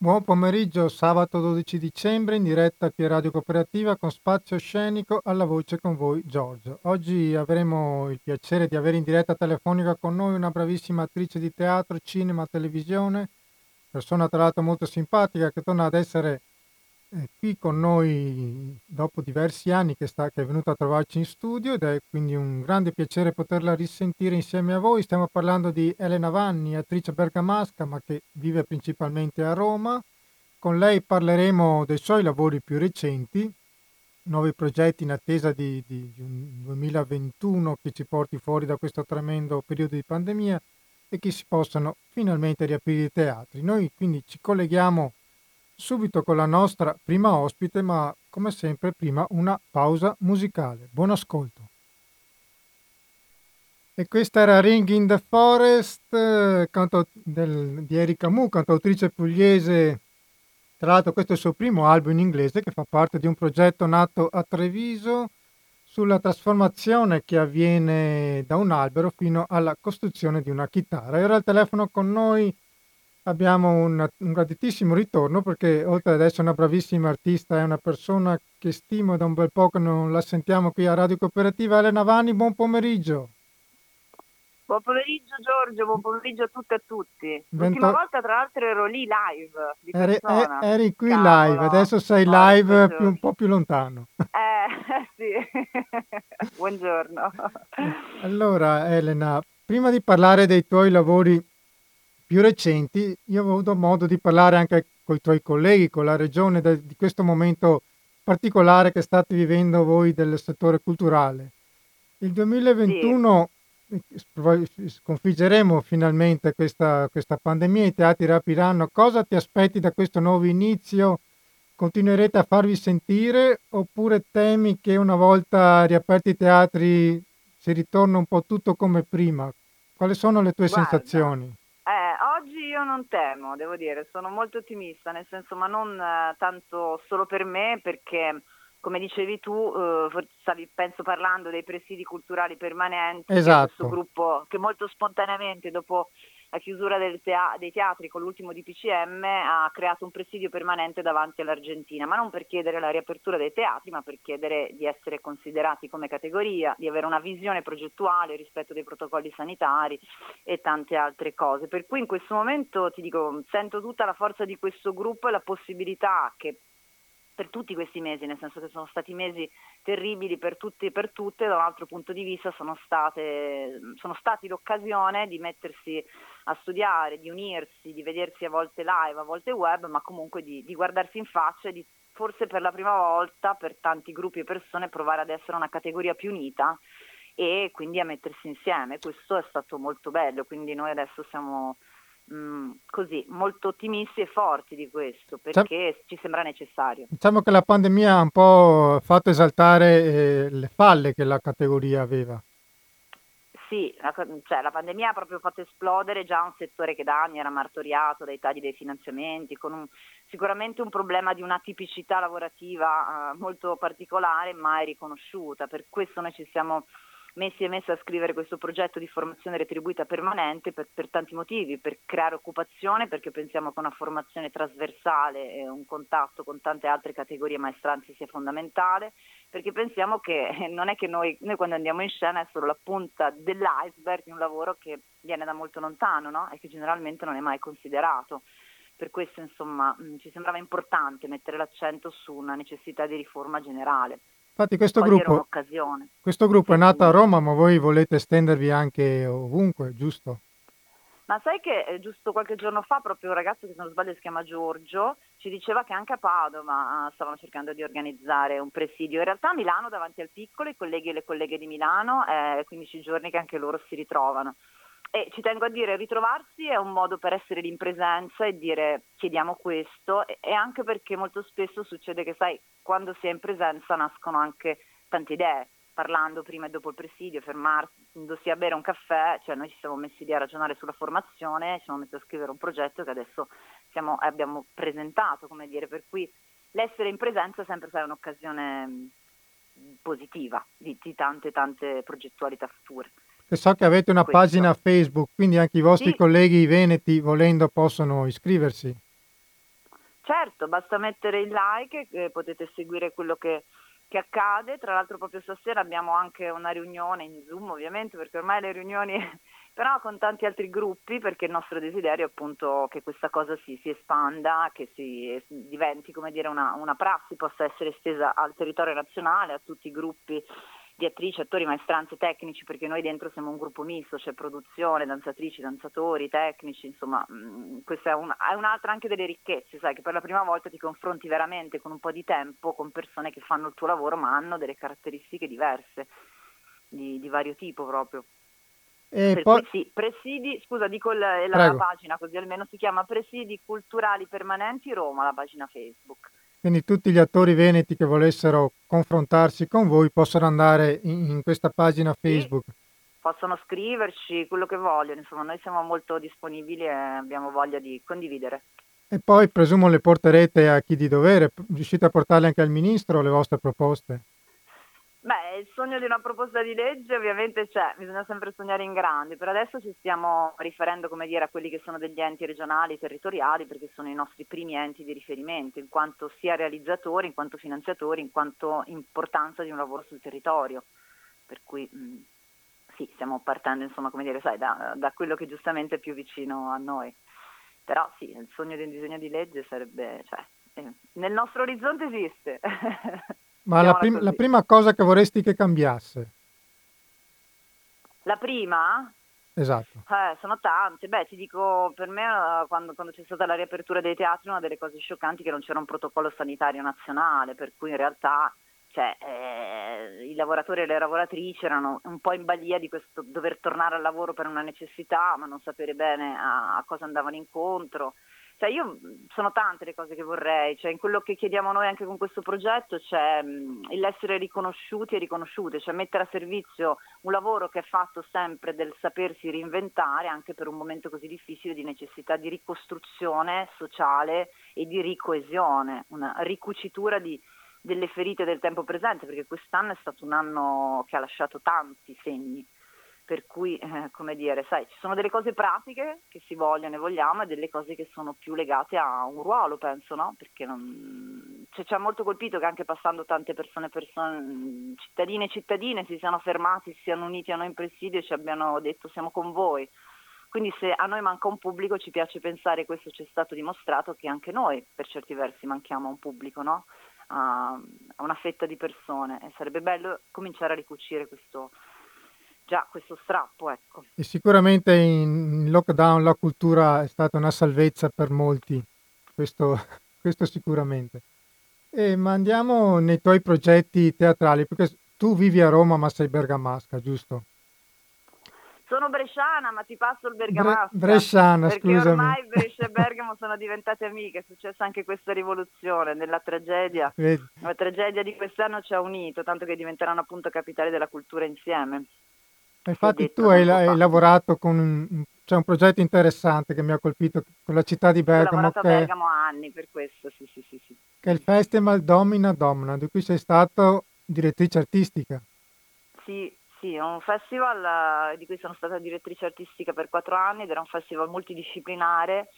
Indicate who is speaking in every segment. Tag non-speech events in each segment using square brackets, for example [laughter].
Speaker 1: Buon pomeriggio, sabato 12 dicembre, in diretta qui a Radio Cooperativa con spazio scenico alla voce con voi Giorgio. Oggi avremo il piacere di avere in diretta telefonica con noi una bravissima attrice di teatro, cinema, televisione, persona tra l'altro molto simpatica che torna ad essere eh, qui con noi dopo diversi anni che, sta, che è venuta a trovarci in studio ed è quindi un grande piacere poterla risentire insieme a voi. Stiamo parlando di Elena Vanni, attrice bergamasca ma che vive principalmente a Roma. Con lei parleremo dei suoi lavori più recenti, nuovi progetti in attesa di, di, di un 2021 che ci porti fuori da questo tremendo periodo di pandemia e che si possano finalmente riaprire i teatri. Noi quindi ci colleghiamo subito con la nostra prima ospite, ma come sempre prima una pausa musicale. Buon ascolto. E questa era Ring in the Forest canto del, di Erika Mu, cantautrice pugliese. Tra l'altro questo è il suo primo album in inglese che fa parte di un progetto nato a Treviso sulla trasformazione che avviene da un albero fino alla costruzione di una chitarra. Era al telefono con noi abbiamo un, un graditissimo ritorno perché oltre ad essere una bravissima artista è una persona che stimo da un bel po' che non la sentiamo qui a Radio Cooperativa. Elena Vanni, buon pomeriggio.
Speaker 2: Buon pomeriggio Giorgio, buon pomeriggio a tutte e a tutti. L'ultima Vento... volta tra l'altro ero lì live.
Speaker 1: Eri, eh, eri, qui Cavolo. live, adesso sei oh, live più, un po' più lontano.
Speaker 2: Eh [laughs] sì, [laughs] buongiorno.
Speaker 1: Allora Elena, prima di parlare dei tuoi lavori più recenti, io ho avuto modo di parlare anche con i tuoi colleghi, con la regione de, di questo momento particolare che state vivendo voi del settore culturale. Il 2021 sì. sconfiggeremo finalmente questa, questa pandemia, i teatri riapriranno. Cosa ti aspetti da questo nuovo inizio? Continuerete a farvi sentire oppure temi che una volta riaperti i teatri si ritorna un po' tutto come prima? Quali sono le tue Guarda, sensazioni?
Speaker 2: Oggi io non temo, devo dire, sono molto ottimista, nel senso ma non eh, tanto solo per me perché come dicevi tu, eh, stavi penso parlando dei presidi culturali permanenti,
Speaker 1: esatto.
Speaker 2: questo gruppo che molto spontaneamente dopo la chiusura tea- dei teatri con l'ultimo DPCM ha creato un presidio permanente davanti all'Argentina, ma non per chiedere la riapertura dei teatri, ma per chiedere di essere considerati come categoria, di avere una visione progettuale rispetto dei protocolli sanitari e tante altre cose. Per cui in questo momento ti dico, sento tutta la forza di questo gruppo e la possibilità che per tutti questi mesi, nel senso che sono stati mesi terribili per tutti e per tutte, da un altro punto di vista sono, state, sono stati l'occasione di mettersi a studiare, di unirsi, di vedersi a volte live, a volte web, ma comunque di, di guardarsi in faccia e di forse per la prima volta per tanti gruppi e persone provare ad essere una categoria più unita e quindi a mettersi insieme. Questo è stato molto bello, quindi noi adesso siamo Mm, così molto ottimisti e forti di questo perché ci sembra necessario.
Speaker 1: Diciamo che la pandemia ha un po' fatto esaltare eh, le falle che la categoria aveva.
Speaker 2: Sì, la, cioè, la, pandemia ha proprio fatto esplodere già un settore che da anni era martoriato dai tagli dei finanziamenti, con un, sicuramente un problema di una tipicità lavorativa uh, molto particolare, mai riconosciuta. Per questo noi ci siamo messi e messe a scrivere questo progetto di formazione retribuita permanente per, per, tanti motivi, per creare occupazione, perché pensiamo che una formazione trasversale e un contatto con tante altre categorie maestranze sia fondamentale, perché pensiamo che non è che noi, noi quando andiamo in scena è solo la punta dell'iceberg di un lavoro che viene da molto lontano no? e che generalmente non è mai considerato. Per questo insomma ci sembrava importante mettere l'accento su una necessità di riforma generale.
Speaker 1: Infatti questo gruppo, questo gruppo, è nato a Roma, ma voi volete estendervi anche ovunque, giusto?
Speaker 2: Ma sai che eh, giusto qualche giorno fa proprio un ragazzo che se non sbaglio si chiama Giorgio ci diceva che anche a Padova ah, stavano cercando di organizzare un presidio. In realtà a Milano davanti al piccolo i colleghi e le colleghe di Milano è eh, 15 giorni che anche loro si ritrovano. E ci tengo a dire, ritrovarsi è un modo per essere in presenza e dire chiediamo questo e anche perché molto spesso succede che, sai, quando si è in presenza nascono anche tante idee, parlando prima e dopo il presidio, fermandosi a bere un caffè, cioè noi ci siamo messi lì a ragionare sulla formazione, ci siamo messi a scrivere un progetto che adesso siamo, abbiamo presentato, come dire, per cui l'essere in presenza sempre stata un'occasione positiva di, di tante tante progettualità future.
Speaker 1: E so che avete una Questo. pagina Facebook, quindi anche i vostri sì. colleghi veneti, volendo, possono iscriversi.
Speaker 2: Certo, basta mettere il like e potete seguire quello che, che accade. Tra l'altro proprio stasera abbiamo anche una riunione in Zoom ovviamente perché ormai le riunioni [laughs] però con tanti altri gruppi perché il nostro desiderio è appunto che questa cosa si, si espanda, che si diventi come dire una, una prassi, possa essere estesa al territorio nazionale, a tutti i gruppi di attrici, attori, maestranze, tecnici, perché noi dentro siamo un gruppo misto, c'è produzione, danzatrici, danzatori, tecnici, insomma, mh, mm, questa è, un, è, un'altra anche delle ricchezze, sai, che per la prima volta ti confronti veramente con un po' di tempo con persone che fanno il tuo lavoro ma hanno delle caratteristiche diverse, di, di vario tipo proprio. E poi... sì, presidi, scusa, dico la, la pagina così almeno si chiama Presidi Culturali Permanenti Roma, la pagina Facebook.
Speaker 1: Quindi tutti gli attori veneti che volessero confrontarsi con voi possono andare in, in questa pagina Facebook. Sì,
Speaker 2: possono scriverci quello che vogliono, insomma noi siamo molto disponibili e abbiamo voglia di condividere.
Speaker 1: E poi presumo le porterete a chi di dovere, riuscite a portarle anche al Ministro le vostre proposte?
Speaker 2: Beh, il sogno di una proposta di legge ovviamente c'è, bisogna sempre sognare in grande, per adesso ci stiamo riferendo come dire, a quelli che sono degli enti regionali, territoriali, perché sono i nostri primi enti di riferimento, in quanto sia realizzatori, in quanto finanziatori, in quanto importanza di un lavoro sul territorio. Per cui mh, sì, stiamo partendo insomma, come dire, sai, da, da quello che giustamente è più vicino a noi. Però sì, il sogno di un disegno di legge sarebbe, cioè, eh, nel nostro orizzonte esiste. [laughs]
Speaker 1: Ma la, prim- la prima cosa che vorresti che cambiasse?
Speaker 2: La prima?
Speaker 1: Esatto.
Speaker 2: Eh, sono tante. Beh, ti dico, per me eh, quando, quando, c'è stata la riapertura dei teatri una delle cose scioccanti è che non c'era un protocollo sanitario nazionale, per cui in realtà cioè, eh, i lavoratori e le lavoratrici erano un po' in balia di questo dover tornare al lavoro per una necessità, ma non sapere bene a, a cosa andavano incontro. Cioè io sono tante le cose che vorrei, cioè in quello che chiediamo noi anche con questo progetto c'è mh, l'essere riconosciuti e riconosciute, cioè mettere a servizio un lavoro che è fatto sempre del sapersi reinventare anche per un momento così difficile di necessità di ricostruzione sociale e di ricoesione, una ricucitura di, delle ferite del tempo presente, perché quest'anno è stato un anno che ha lasciato tanti segni per cui, eh, come dire, sai, ci sono delle cose pratiche che si vogliono e vogliamo e delle cose che sono più legate a un ruolo, penso, no? Perché non... cioè, ci ha molto colpito che anche passando tante persone, persone, cittadine e cittadine si siano fermati, si siano uniti a noi in presidio e ci abbiano detto siamo con voi. Quindi se a noi manca un pubblico ci piace pensare, questo ci è stato dimostrato, che anche noi per certi versi manchiamo a un pubblico, no? a una fetta di persone e sarebbe bello cominciare a ricucire questo, già questo strappo. Ecco.
Speaker 1: E sicuramente in lockdown la cultura è stata una salvezza per molti, questo, [laughs] questo sicuramente. E, ma andiamo nei tuoi progetti teatrali, perché tu vivi a Roma ma sei bergamasca, giusto?
Speaker 2: Sono bresciana, ma ti passo il bergamasca.
Speaker 1: Bre- bresciana,
Speaker 2: perché
Speaker 1: scusami.
Speaker 2: ormai Brescia e [laughs] Bergamo sono diventate amiche, è successa anche questa rivoluzione nella tragedia. Vedi. La tragedia di quest'anno ci ha unito, tanto che diventeranno appunto capitali della cultura insieme.
Speaker 1: Infatti tu hai, hai lavorato con un, c'è un progetto interessante che mi ha colpito con la città di Bergamo. Ho
Speaker 2: lavorato che, a Bergamo anni per questo, sì, sì, sì, sì.
Speaker 1: Che è il Festival Domina Domina, di cui sei stato direttrice artistica.
Speaker 2: Sì, sì, è un festival eh, di cui sono stata direttrice artistica per quattro anni ed era un festival multidisciplinare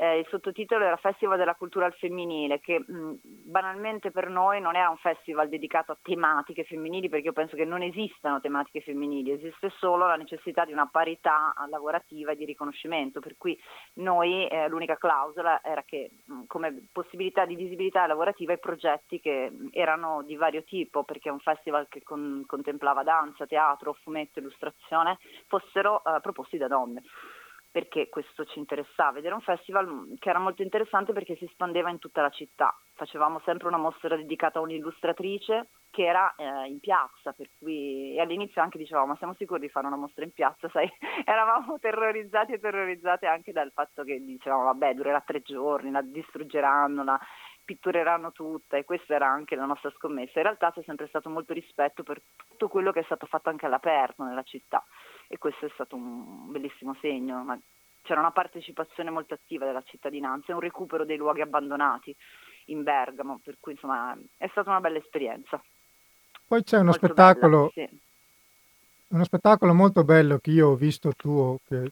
Speaker 2: eh, il sottotitolo era Festival della cultura al femminile, che mh, banalmente per noi non era un festival dedicato a tematiche femminili, perché io penso che non esistano tematiche femminili, esiste solo la necessità di una parità lavorativa e di riconoscimento, per cui noi eh, l'unica clausola era che mh, come possibilità di visibilità lavorativa i progetti che mh, erano di vario tipo, perché è un festival che con, contemplava danza, teatro, fumetto, illustrazione, fossero eh, proposti da donne perché questo ci interessava ed era un festival mm, che era molto interessante perché si espandeva in tutta la città. Facevamo sempre una mostra dedicata a un'illustratrice che era eh, in piazza, per cui e all'inizio anche dicevamo ma siamo sicuri di fare una mostra in piazza, [laughs] sai? Eravamo terrorizzati e terrorizzate anche dal fatto che dicevamo vabbè durerà tre giorni, la distruggeranno, la pittureranno tutta e questa era anche la nostra scommessa. In realtà c'è sempre stato molto rispetto per tutto quello che è stato fatto anche all'aperto nella città e questo è stato un bellissimo segno. Ma c'era una partecipazione molto attiva della cittadinanza e un recupero dei luoghi abbandonati in Bergamo, per cui insomma è stata una bella esperienza.
Speaker 1: Poi c'è uno spettacolo, bella, sì. uno spettacolo molto bello che io ho visto tuo, che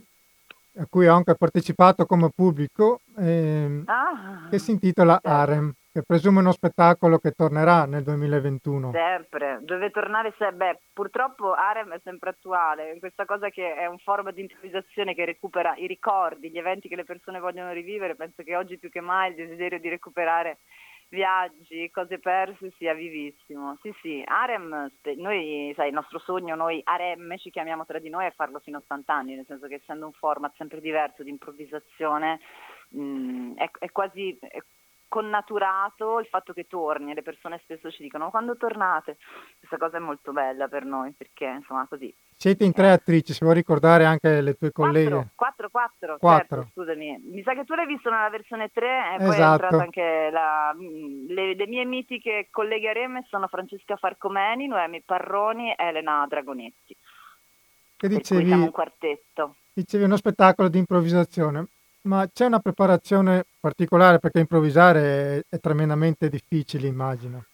Speaker 1: a cui ho anche partecipato come pubblico, ehm,
Speaker 2: Ah,
Speaker 1: che si intitola
Speaker 2: certo.
Speaker 1: Harem, che presume uno spettacolo che tornerà nel 2021.
Speaker 2: Sempre, deve tornare se beh, purtroppo Arem è sempre attuale, questa cosa che è un format di improvvisazione che recupera i ricordi, gli eventi che le persone vogliono rivivere, penso che oggi più che mai il desiderio di recuperare viaggi, cose perse sia vivissimo. Sì, sì, Arem, noi, sai, il nostro sogno, noi Arem ci chiamiamo tra di noi è farlo fino a 80 anni, nel senso che essendo un format sempre diverso di improvvisazione, mh, è, è quasi... È connaturato il fatto che torni le persone spesso ci dicono quando tornate questa cosa è molto bella per noi perché insomma così
Speaker 1: Siete in tre attrici, se vuoi ricordare anche le tue colleghe.
Speaker 2: 4 4 4
Speaker 1: Quattro.
Speaker 2: certo scusami mi sa che tu l'hai visto nella versione 3 e poi è
Speaker 1: Esatto.
Speaker 2: entrata anche la, mm, le, le mie mitiche colleghe Reme sono Francesca Farcomeni Noemi Parroni e Elena Dragonetti
Speaker 1: Che dicevi,
Speaker 2: siamo un quartetto
Speaker 1: dicevi uno spettacolo di improvvisazione, ma c'è una preparazione particolare perché improvvisare è, è tremendamente difficile, immagino.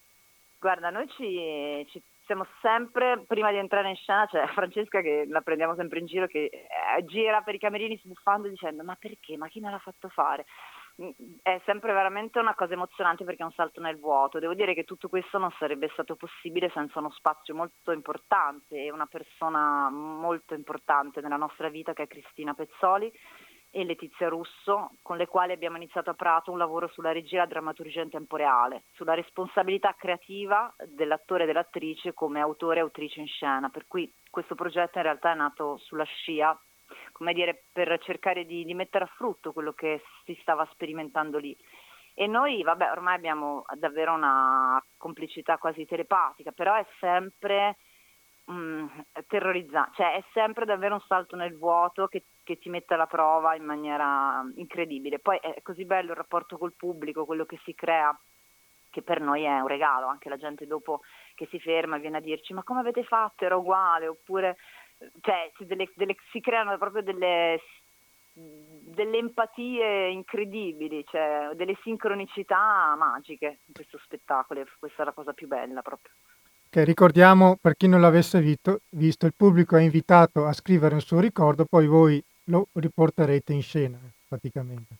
Speaker 2: Guarda, noi ci, ci siamo sempre, prima di entrare in scena, c'è Francesca che la prendiamo sempre in giro, che eh, gira per i camerini sbuffando dicendo ma perché, ma chi me l'ha fatto fare? Mm, È sempre veramente una cosa emozionante perché è un salto nel vuoto. Devo dire che tutto questo non sarebbe stato possibile senza uno spazio molto importante e una persona molto importante nella nostra vita che è Cristina Pezzoli e Letizia Russo, con le quali abbiamo iniziato a Prato un lavoro sulla regia e la drammaturgia in tempo reale, sulla responsabilità creativa dell'attore e dell'attrice come autore e autrice in scena. Per cui questo progetto in realtà è nato sulla scia, come dire, per cercare di, di mettere a frutto quello che si stava sperimentando lì. E noi, vabbè, ormai abbiamo davvero una complicità quasi telepatica, però è sempre mm, terrorizzante, cioè è sempre davvero un salto nel vuoto che, che ti mette alla prova in maniera incredibile. Poi è così bello il rapporto col pubblico, quello che si crea, che per noi è un regalo, anche la gente dopo che si ferma viene a dirci ma come avete fatto, era uguale, oppure cioè, si, delle- delle- si creano proprio delle, delle empatie incredibili, cioè, delle sincronicità magiche in questo spettacolo, questa è la cosa più bella proprio.
Speaker 1: Che ricordiamo, per chi non l'avesse visto, visto, il pubblico è invitato a scrivere un suo ricordo, poi voi lo riporterete in scena, praticamente.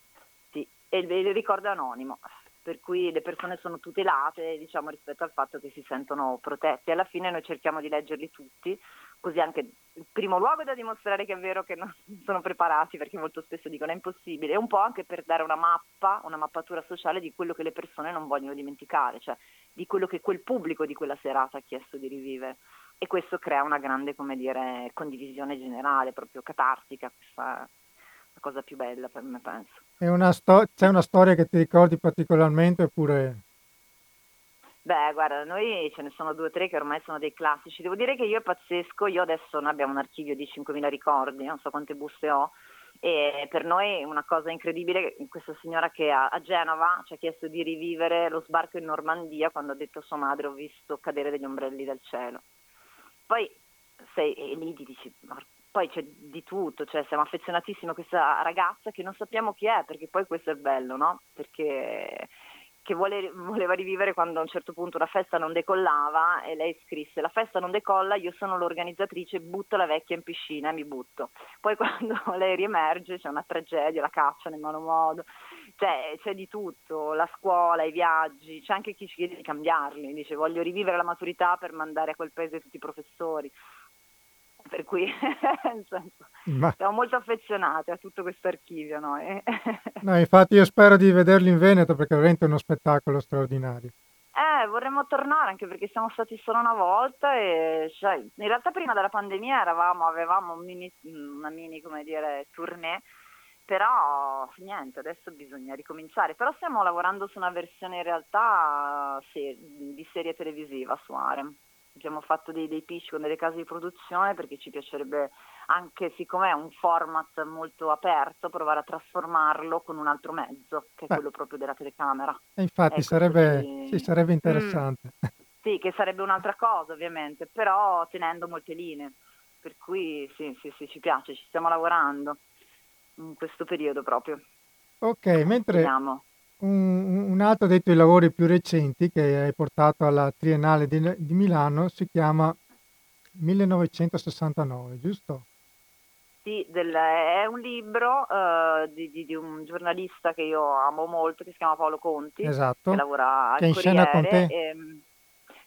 Speaker 2: Sì, e il ricordo è anonimo, per cui le persone sono tutelate diciamo, rispetto al fatto che si sentono protetti. Alla fine noi cerchiamo di leggerli tutti, così anche in primo luogo da dimostrare che è vero che non [laughs] sono preparati, perché molto spesso dicono è impossibile, e un po' anche per dare una mappa, una mappatura sociale di quello che le persone non vogliono dimenticare, cioè di quello che quel pubblico di quella serata ha chiesto di rivivere. E questo crea una grande, come dire, condivisione generale, proprio catartica, questa è la cosa più bella per me, penso.
Speaker 1: È una sto- c'è una storia che ti ricordi particolarmente oppure...
Speaker 2: Beh, guarda, noi ce ne sono due o tre che ormai sono dei classici. Devo dire che io è pazzesco, io adesso noi abbiamo un archivio di 5.000 ricordi, non so quante buste ho, e per noi una cosa incredibile, questa signora che a, a Genova ci ha chiesto di rivivere lo sbarco in Normandia quando ha detto a sua madre ho visto cadere degli ombrelli dal cielo. Poi sei e lì ti dici, "Ma poi c'è di tutto, cioè siamo affezionatissimi a questa ragazza che non sappiamo chi è, perché poi questo è bello, no? Perché che vuole- voleva rivivere quando a un certo punto la festa non decollava e lei scrisse la festa non decolla, io sono l'organizzatrice, butto la vecchia in piscina e mi butto. Poi [laughs] quando lei riemerge c'è una tragedia, la cacciano in malo modo, cioè c'è di tutto, la scuola, i viaggi, c'è anche chi ci chiede di cambiarli, dice voglio rivivere la maturità per mandare a quel paese tutti i professori. Per cui [laughs] senso,
Speaker 1: Ma,
Speaker 2: siamo molto affezionati a tutto questo archivio noi. [laughs]
Speaker 1: no, infatti io spero di vederli in Veneto perché veramente è uno spettacolo straordinario.
Speaker 2: Eh, vorremmo tornare anche perché siamo stati solo una volta e cioè, in realtà prima della pandemia eravamo, avevamo un mini- una mini, come dire, tournée, però niente, adesso bisogna ricominciare. Però stiamo lavorando su una versione in realtà se- di serie televisiva su Arem. Abbiamo fatto dei, dei pitch con delle case di produzione perché ci piacerebbe anche, siccome è un format molto aperto, provare a trasformarlo con un altro mezzo, che è
Speaker 1: Beh.
Speaker 2: quello proprio della telecamera.
Speaker 1: E infatti
Speaker 2: Ecco,
Speaker 1: sarebbe,
Speaker 2: così-
Speaker 1: sì, sarebbe
Speaker 2: Mm.
Speaker 1: interessante.
Speaker 2: Sì, che sarebbe un'altra cosa ovviamente, però tenendo molte linee. Per cui sì, sì, sì, ci piace, ci stiamo lavorando in questo periodo proprio.
Speaker 1: Ok, mentre
Speaker 2: Vediamo.
Speaker 1: Un, un altro dei tuoi lavori più recenti che hai portato alla Triennale di, di Milano si chiama 1969, giusto?
Speaker 2: Sì, del, è un libro uh, di, di, di, un giornalista che io amo molto, che si chiama Paolo Conti,
Speaker 1: esatto.
Speaker 2: che lavora al
Speaker 1: che è in scena con te.
Speaker 2: E, ehm,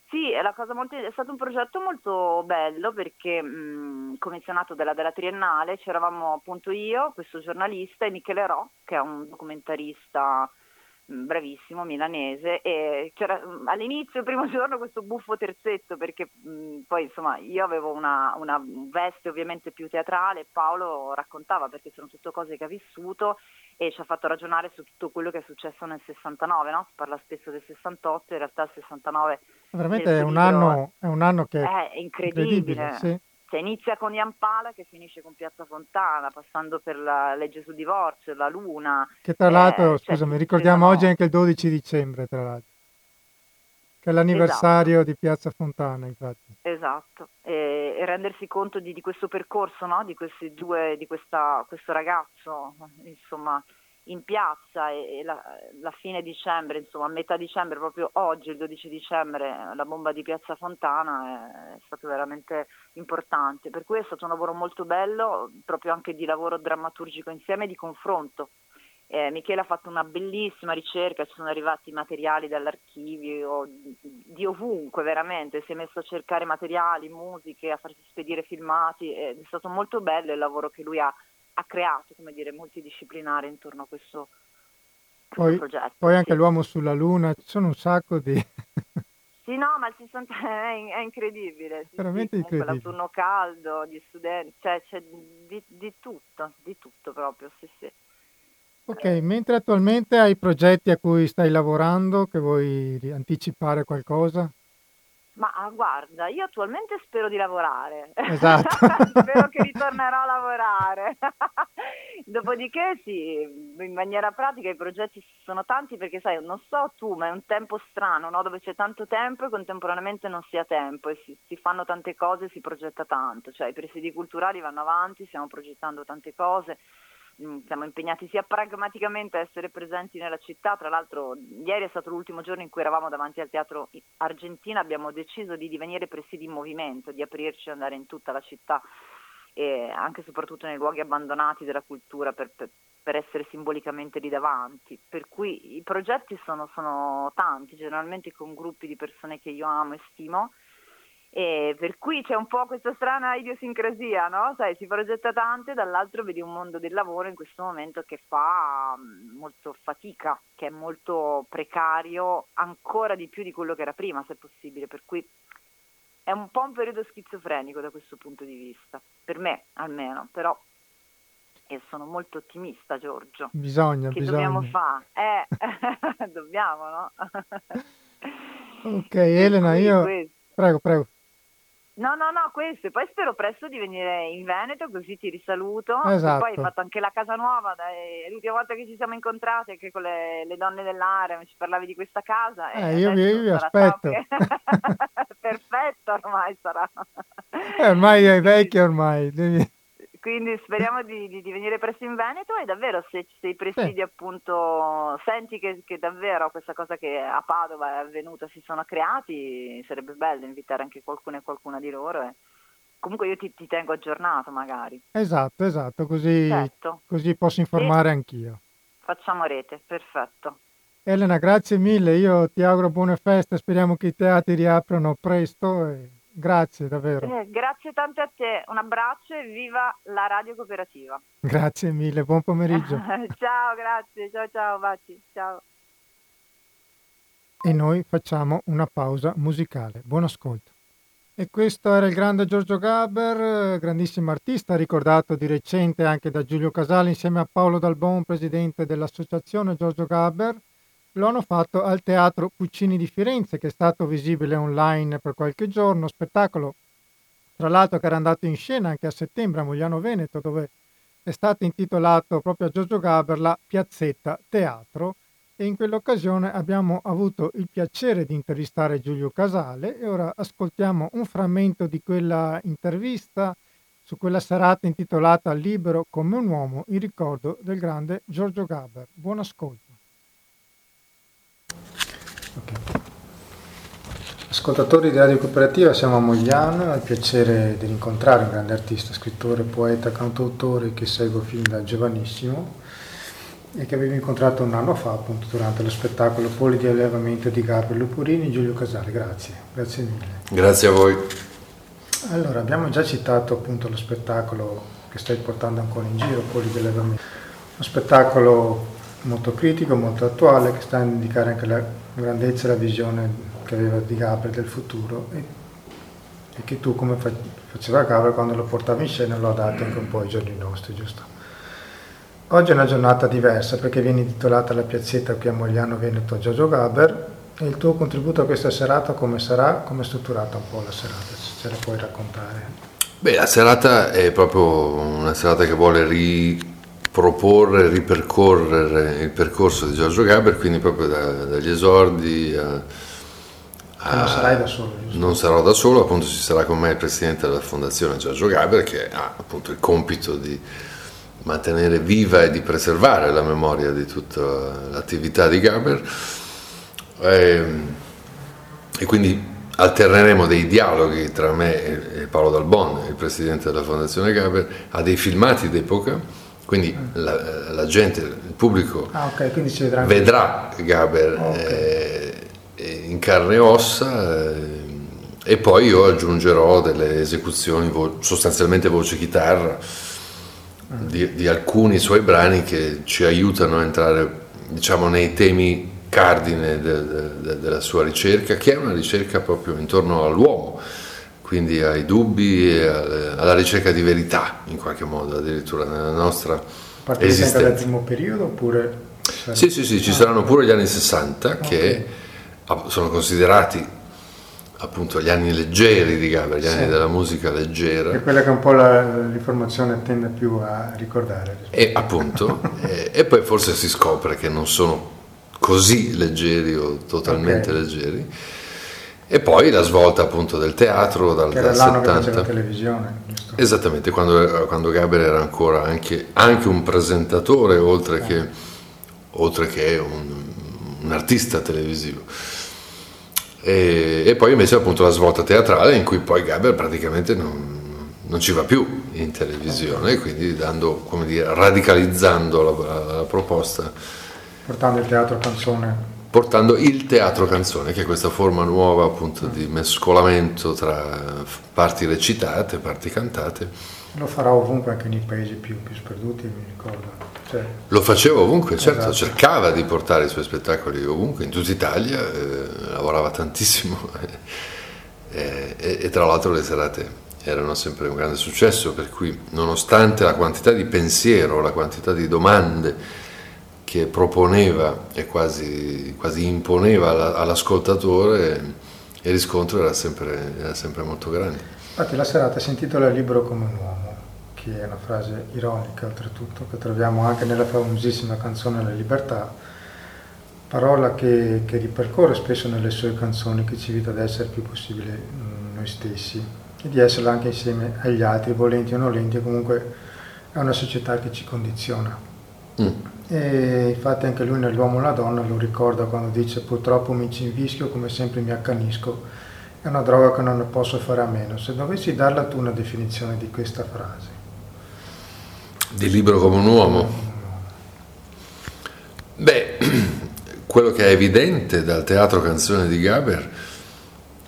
Speaker 2: sì, è, molto, è, stato un progetto molto bello perché mh, commissionato dalla, della Triennale c'eravamo appunto io, questo giornalista e Michele Ro, che è un documentarista bravissimo, milanese, e c'era mm, all'inizio, il primo [laughs] giorno, questo buffo terzetto, perché mh, mm, poi insomma io avevo una, una, veste ovviamente più teatrale, Paolo raccontava perché sono tutte cose che ha vissuto e ci ha fatto ragionare su tutto quello che è successo nel 69, no? si parla spesso del 68, in realtà il 69
Speaker 1: veramente è un, anno, è un, anno, che
Speaker 2: è incredibile. incredibile sì. Cioè inizia con Iampala che finisce con Piazza Fontana, passando per la legge sul divorzio, la Luna.
Speaker 1: Che tra l'altro, eh, scusami, cioè, ricordiamo oggi anche il 12 dicembre, tra l'altro. Che è l'anniversario esatto. di Piazza Fontana, infatti.
Speaker 2: Esatto, e, e rendersi conto di, di, questo percorso, no? di questi due, di questa, questo ragazzo, insomma, in piazza e, e la, la, fine dicembre, insomma a metà dicembre, proprio oggi, il 12 dicembre, la bomba di Piazza Fontana è, è stato veramente importante. Per cui è stato un lavoro molto bello, proprio anche di lavoro drammaturgico insieme, di confronto. Eh, Michele ha fatto una bellissima ricerca, ci sono arrivati materiali dall'archivio, di ovunque veramente, si è messo a cercare materiali, musiche, a farsi spedire filmati, è stato molto bello il lavoro che lui ha ha creato, come dire, multidisciplinare intorno a questo,
Speaker 1: poi,
Speaker 2: progetto.
Speaker 1: Poi anche sì. l'uomo sulla luna, ci sono un sacco di... [laughs]
Speaker 2: Sì, no, ma il [laughs] 60 è, è incredibile. Sì,
Speaker 1: Veramente
Speaker 2: sì,
Speaker 1: incredibile.
Speaker 2: L'autunno caldo, gli studenti, cioè c'è di, di, tutto, di tutto proprio, sì, sì.
Speaker 1: Ok, mentre attualmente hai progetti a cui stai lavorando, che vuoi anticipare qualcosa?
Speaker 2: Ma ah, guarda, io attualmente spero di lavorare.
Speaker 1: Esatto. [laughs]
Speaker 2: spero che ritornerò a lavorare. [laughs] Dopodiché sì, in maniera pratica i progetti sono tanti perché sai, non so tu, ma è un tempo strano, no? dove c'è tanto tempo e contemporaneamente non si ha tempo e si, si fanno tante cose e si progetta tanto. Cioè i presidi culturali vanno avanti, stiamo progettando tante cose siamo impegnati sia pragmaticamente a essere presenti nella città, tra l'altro ieri è stato l'ultimo giorno in cui eravamo davanti al teatro Argentina, abbiamo deciso di divenire presidi in movimento, di aprirci e andare in tutta la città e anche e soprattutto nei luoghi abbandonati della cultura per, per, per, essere simbolicamente lì davanti. Per cui i progetti sono, sono tanti, generalmente con gruppi di persone che io amo e stimo e per cui c'è un po' questa strana idiosincrasia, no? Sai, si progetta tanto e dall'altro vedi un mondo del lavoro in questo momento che fa mm, molto fatica, che è molto precario, ancora di più di quello che era prima, se possibile. Per cui è un po' un periodo schizofrenico da questo punto di vista, per me almeno, però e sono molto ottimista Giorgio.
Speaker 1: Bisogna,
Speaker 2: che
Speaker 1: bisogna.
Speaker 2: dobbiamo fare? Eh, [laughs] dobbiamo, no?
Speaker 1: ok, Elena, io... Questo. Prego, prego.
Speaker 2: No, no, no, questo. E poi spero presto di venire in Veneto, così ti risaluto.
Speaker 1: Esatto.
Speaker 2: E poi hai fatto anche la casa nuova. Dai. L'ultima volta che ci siamo incontrati, anche con le, le donne dell'area, ci parlavi di questa casa.
Speaker 1: Eh, io, vi, vi aspetto. [laughs] [laughs]
Speaker 2: Perfetto, ormai sarà.
Speaker 1: Eh, ormai è vecchia, ormai. Devi...
Speaker 2: Quindi speriamo di, di, di, venire presto in Veneto e davvero se, se i presidi sì. appunto senti che, che, davvero questa cosa che a Padova è avvenuta si sono creati, sarebbe bello invitare anche qualcuno e qualcuna di loro. E... Comunque io ti, ti, tengo aggiornato magari.
Speaker 1: Esatto, esatto, così, certo. così posso informare e anch'io.
Speaker 2: Facciamo rete, perfetto.
Speaker 1: Elena, grazie mille, io ti auguro buone feste, speriamo che i teatri riaprano presto. E... Grazie davvero.
Speaker 2: Eh, grazie tante a te, un abbraccio e viva la radio cooperativa. [laughs]
Speaker 1: Grazie mille, buon pomeriggio. [laughs]
Speaker 2: ciao, grazie, ciao ciao, baci, ciao.
Speaker 1: E noi facciamo una pausa musicale. Buon ascolto. E questo era il grande Giorgio Gaber, grandissimo artista, ricordato di recente anche da Giulio Casale insieme a Paolo Dalbon, presidente dell'associazione Giorgio Gaber lo hanno fatto al Teatro Puccini di Firenze, che è stato visibile online per qualche giorno, spettacolo tra l'altro che era andato in scena anche a settembre a Mogliano Veneto, dove è stato intitolato proprio a Giorgio Gaber la Piazzetta Teatro e in quell'occasione abbiamo avuto il piacere di intervistare Giulio Casale e ora ascoltiamo un frammento di quella intervista su quella serata intitolata Libero come un uomo in ricordo del grande Giorgio Gaber. Buon ascolto.
Speaker 3: Ascoltatori di Radio Cooperativa, siamo a Mogliano, ho il piacere di incontrare un grande artista, scrittore, poeta, cantautore che seguo fin da giovanissimo e che avevo incontrato un anno fa appunto durante lo spettacolo Poli di allevamento di Gabriele Lupurini e Giulio Casale. Grazie, grazie mille.
Speaker 4: Grazie a voi.
Speaker 3: Allora, abbiamo già citato appunto lo spettacolo che stai portando ancora in giro, Poli di allevamento. Uno spettacolo molto critico, molto attuale, che sta a indicare anche la grandezza e la visione che aveva di Gabriele del futuro e, e che tu come fa, faceva Gabriele quando lo portavi in scena lo adatta anche un po' ai giorni nostri, giusto? Oggi è una giornata diversa perché viene intitolata La piazzetta qui a Mogliano Veneto Giorgio Gaber e il tuo contributo a questa serata come sarà, come è strutturata un po' la serata, se ce la puoi raccontare?
Speaker 4: Beh, la serata è proprio una serata che vuole riproporre, ripercorrere il percorso di Giorgio Gaber, quindi proprio da, dagli esordi a
Speaker 3: che non sarai da solo,
Speaker 4: giusto? Non sarò da solo, appunto ci sarà con me il presidente della fondazione Giorgio Gaber che ha appunto il compito di mantenere viva e di preservare la memoria di tutta l'attività di Gaber e, ehm, e quindi alterneremo dei dialoghi tra me e Paolo Dalbon, il presidente della fondazione Gaber, a dei filmati d'epoca, quindi la, la gente, il pubblico
Speaker 3: ah, okay,
Speaker 4: vedrà Gaber. Okay. Eh, in carne e ossa eh, e poi io aggiungerò delle esecuzioni sostanzialmente voce chitarra di, di, alcuni suoi brani che ci aiutano a entrare diciamo nei temi cardine de, de, de, della sua ricerca che è una ricerca proprio intorno all'uomo quindi ai dubbi e alla ricerca di verità in qualche modo addirittura nella nostra
Speaker 3: Partite esistenza. Partite dal primo periodo oppure?
Speaker 4: Sì, sì, sì, ci saranno pure gli anni 60 okay. che sono considerati appunto gli anni leggeri di Gaber, gli sì. anni della musica leggera.
Speaker 3: È quella che un po' la, l'informazione tende più a ricordare.
Speaker 4: E appunto, e, e, poi forse si scopre che non sono così leggeri o totalmente okay. leggeri. E poi la svolta appunto del teatro dal,
Speaker 3: che era dal l'anno 70. Che la televisione, giusto?
Speaker 4: Esattamente, quando, quando Gaber era ancora anche, anche un presentatore oltre, eh. che, oltre che un, un artista televisivo. E, e, poi invece appunto la svolta teatrale in cui poi Gaber praticamente non, non ci va più in televisione, quindi dando, come dire, radicalizzando la, la, la proposta.
Speaker 3: Portando il teatro canzone
Speaker 4: portando il teatro canzone, che è questa forma nuova appunto di mescolamento tra parti recitate, parti cantate.
Speaker 3: Lo farà ovunque anche nei paesi più, più sperduti, mi ricordo.
Speaker 4: Cioè, Lo faceva ovunque, certo, esatto. cercava di portare i suoi spettacoli ovunque, in tutta Italia, eh, lavorava tantissimo [laughs] eh, e, e, tra l'altro le serate erano sempre un grande successo, per cui nonostante la quantità di pensiero, la quantità di domande che proponeva e quasi, quasi imponeva all'ascoltatore, il riscontro era sempre, era sempre molto grande.
Speaker 3: Infatti la serata si intitola Libero come un uomo che è una frase ironica oltretutto, che troviamo anche nella famosissima canzone La libertà, parola che, che ripercorre spesso nelle sue canzoni che ci invita ad essere il più possibile mm, noi stessi e di esserlo anche insieme agli altri, volenti o nolenti, comunque è una società che ci condiziona. Mm. E infatti anche lui nell'uomo e la donna lo ricorda quando dice purtroppo mi ci invischio come sempre mi accanisco, è una droga che non ne posso fare a meno. Se dovessi darla tu una definizione di questa frase,
Speaker 4: di libero come un uomo? Beh, [clears throat] quello che è evidente dal teatro canzone di Gaber